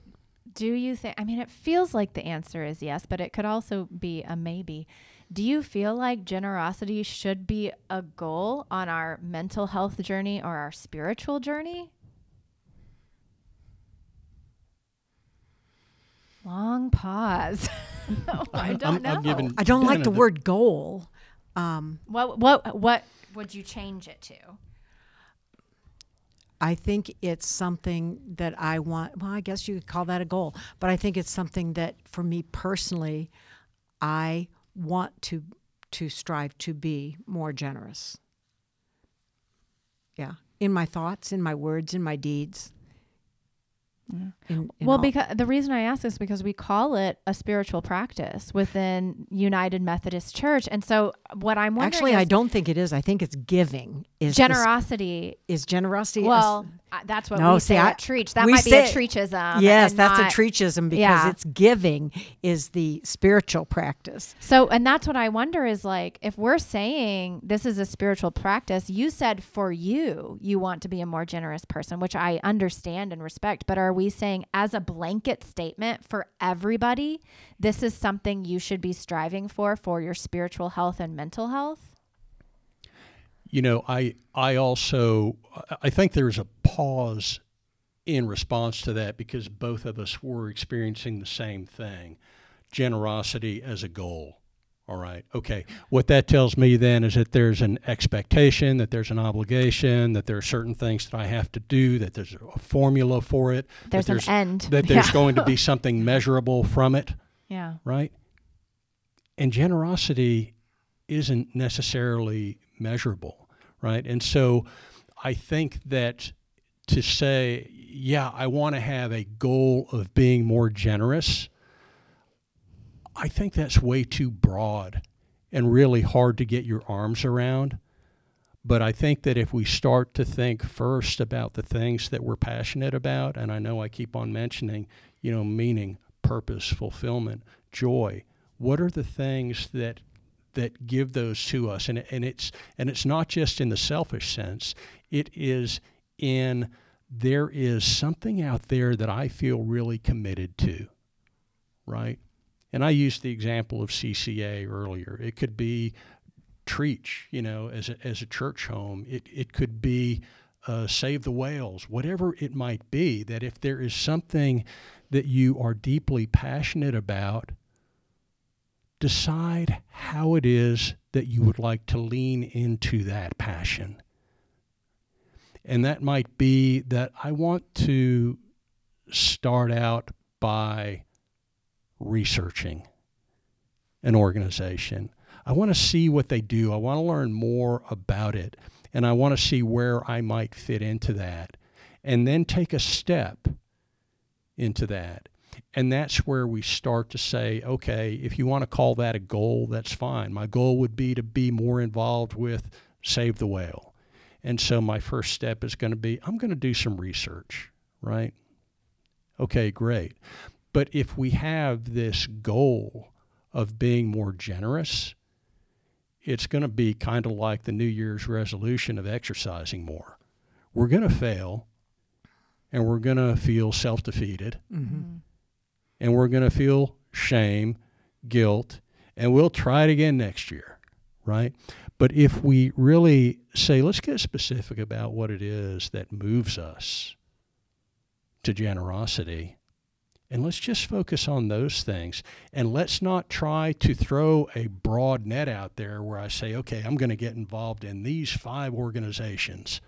do you think i mean it feels like the answer is yes but it could also be a maybe. Do you feel like generosity should be a goal on our mental health journey or our spiritual journey long pause i don't I'm- know I'm giving- i don't like the the- word goal um, what what what would you change it to I think it's something that I want. Well, I guess you could call that a goal, but I think it's something that, for me personally, I want to to strive to be more generous. Yeah, in my thoughts, in my words, in my deeds. In- in well, all- because the reason I ask is because we call it a spiritual practice within United Methodist Church, and so uh, what I'm wondering actually, is I don't think it is. I think it's giving. Is generosity. is generosity? a s- Well, that's what No, we say I- Trietsch. That we might be a say- Trietschism. yes, that's not- a Trietschism because yeah. it's giving is the spiritual practice. So, and that's what I wonder is like, if we're saying this is a spiritual practice, you said for you, you want to be a more generous person, which I understand and respect. But are we saying as a blanket statement for everybody, this is something you should be striving for for your spiritual health and mental health? You know, I I also I think there's a pause in response to that because both of us were experiencing the same thing, generosity as a goal. All right. Okay. What that tells me then is that there's an expectation, that there's an obligation, that there are certain things that I have to do, that there's a formula for it. There's, that there's an end. That there's Yeah. going to be something measurable from it, Yeah. right? And generosity isn't necessarily measurable, right? And so I think that to say, yeah, I want to have a goal of being more generous, I think that's way too broad and really hard to get your arms around. But I think that if we start to think first about the things that we're passionate about, and I know I keep on mentioning, you know, meaning, purpose, fulfillment, joy, what are the things that that give those to us? And, and it's and it's not just in the selfish sense. It is in there is something out there that I feel really committed to, right? And I used the example of CCA earlier. It could be Trietsch, you know, as a, as a church home. It, it could be uh, Save the Whales, whatever it might be, that if there is something that you are deeply passionate about, decide how it is that you would like to lean into that passion. And that might be that I want to start out by researching an organization. I want to see what they do. I want to learn more about it. And I want to see where I might fit into that. And then take a step into that. And that's where we start to say, okay, if you want to call that a goal, that's fine. My goal would be to be more involved with Save the Whale. And so my first step is going to be I'm going to do some research, right? Okay, great. But if we have this goal of being more generous, it's going to be kind of like the New Year's resolution of exercising more. We're going to fail and we're going to feel self defeated Mm-hmm. And we're going to feel shame, guilt, and we'll try it again next year, right? But if we really say, let's get specific about what it is that moves us to generosity, and let's just focus on those things. And let's not try to throw a broad net out there where I say, okay, I'm going to get involved in these five organizations.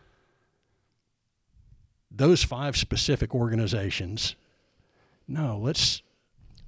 Those five specific organizations. No, let's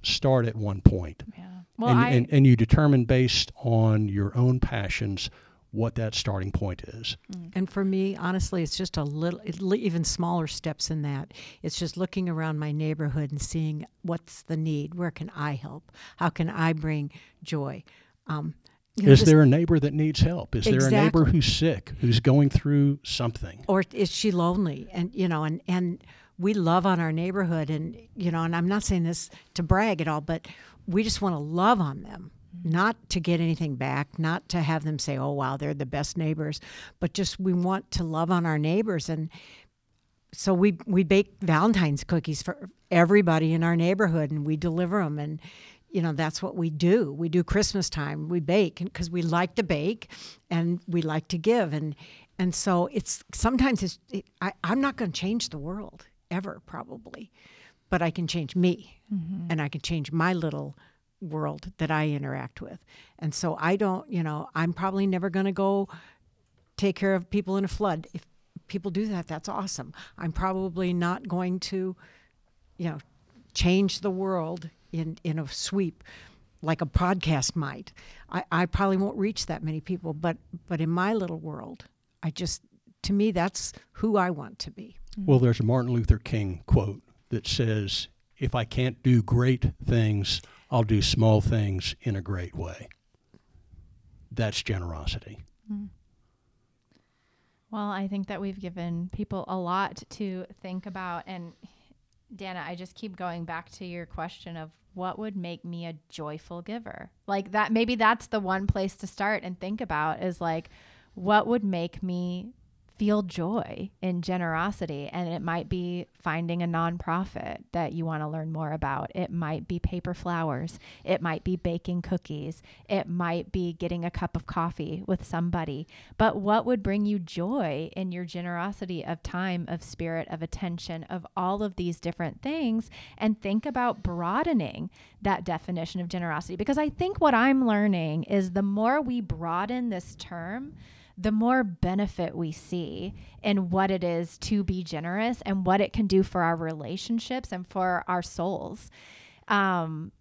start at one point. Yeah. Well, and, I and, and you determine based on your own passions what that starting point is. And for me, honestly, it's just a little, even smaller steps in that. It's just looking around my neighborhood and seeing what's the need. Where can I help? How can I bring joy? Um, you know, Is just- there a neighbor that needs help? Is there a neighbor who's sick, who's going through something? or is she lonely? And you know, and and we love on our neighborhood, and you know, and I'm not saying this to brag at all, but we just want to love on them, mm-hmm. not to get anything back, not to have them say, "Oh wow, they're the best neighbors," but just we want to love on our neighbors. And so we we bake Valentine's cookies for everybody in our neighborhood, and we deliver them, and you know that's what we do. We do Christmas time. We bake because we like to bake, and we like to give, and and so it's sometimes it's it, I, I'm not going to change the world ever probably, but I can change me, mm-hmm. and I can change my little world that I interact with, and so I don't you know I'm probably never going to go take care of people in a flood. If people do that, that's awesome. I'm probably not going to, you know, change the world in, in a sweep like a podcast might. I, I probably won't reach that many people, but but in my little world, I just to me that's who I want to be. Well, there's a Martin Luther King quote that says, If I can't do great things, I'll do small things in a great way. That's generosity. Mm. Well, I think that we've given people a lot to think about. And Dana, I just keep going back to your question of what would make me a joyful giver? Like that, maybe that's the one place to start and think about is like, what would make me feel joy in generosity. And it might be finding a nonprofit that you want to learn more about. It might be paper flowers. It might be baking cookies. It might be getting a cup of coffee with somebody. But what would bring you joy in your generosity of time, of spirit, of attention, of all of these different things? And think about broadening that definition of generosity. Because I think what I'm learning is the more we broaden this term, the more benefit we see in what it is to be generous and what it can do for our relationships and for our souls. Um,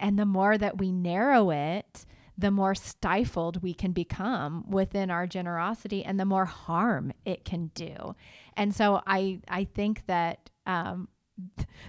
and the more that we narrow it, the more stifled we can become within our generosity and the more harm it can do. And so I, I think that um,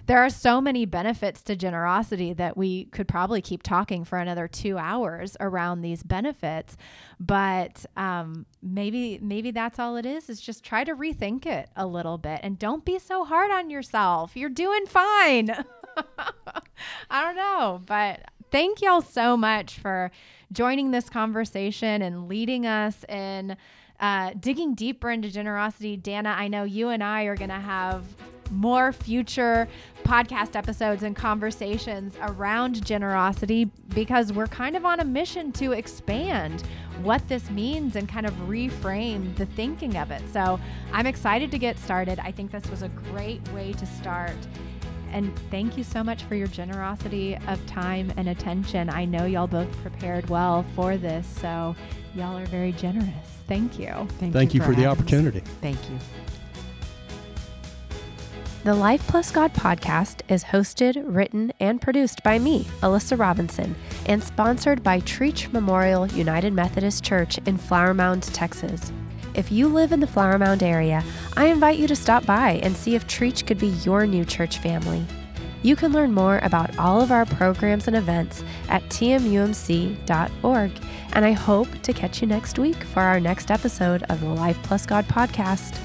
there are so many benefits to generosity that we could probably keep talking for another two hours around these benefits but um, maybe maybe that's all it is is just try to rethink it a little bit and don't be so hard on yourself. You're doing fine. I don't know but thank y'all so much for joining this conversation and leading us in uh, digging deeper into generosity dana i know you and i are going to have more future podcast episodes and conversations around generosity because we're kind of on a mission to expand what this means and kind of reframe the thinking of it. So I'm excited to get started. I think this was a great way to start. And thank you so much for your generosity of time and attention. I know y'all both prepared well for this, so y'all are very generous. Thank you. Thank, Thank you, you, for, for the opportunity. Us. Thank you. The Life Plus God podcast is hosted, written, and produced by me, Alyssa Robinson, and sponsored by Trietsch Memorial United Methodist Church in Flower Mound, Texas. If you live in the Flower Mound area, I invite you to stop by and see if Trietsch could be your new church family. You can learn more about all of our programs and events at tmumc.org, and I hope to catch you next week for our next episode of the Life Plus God podcast.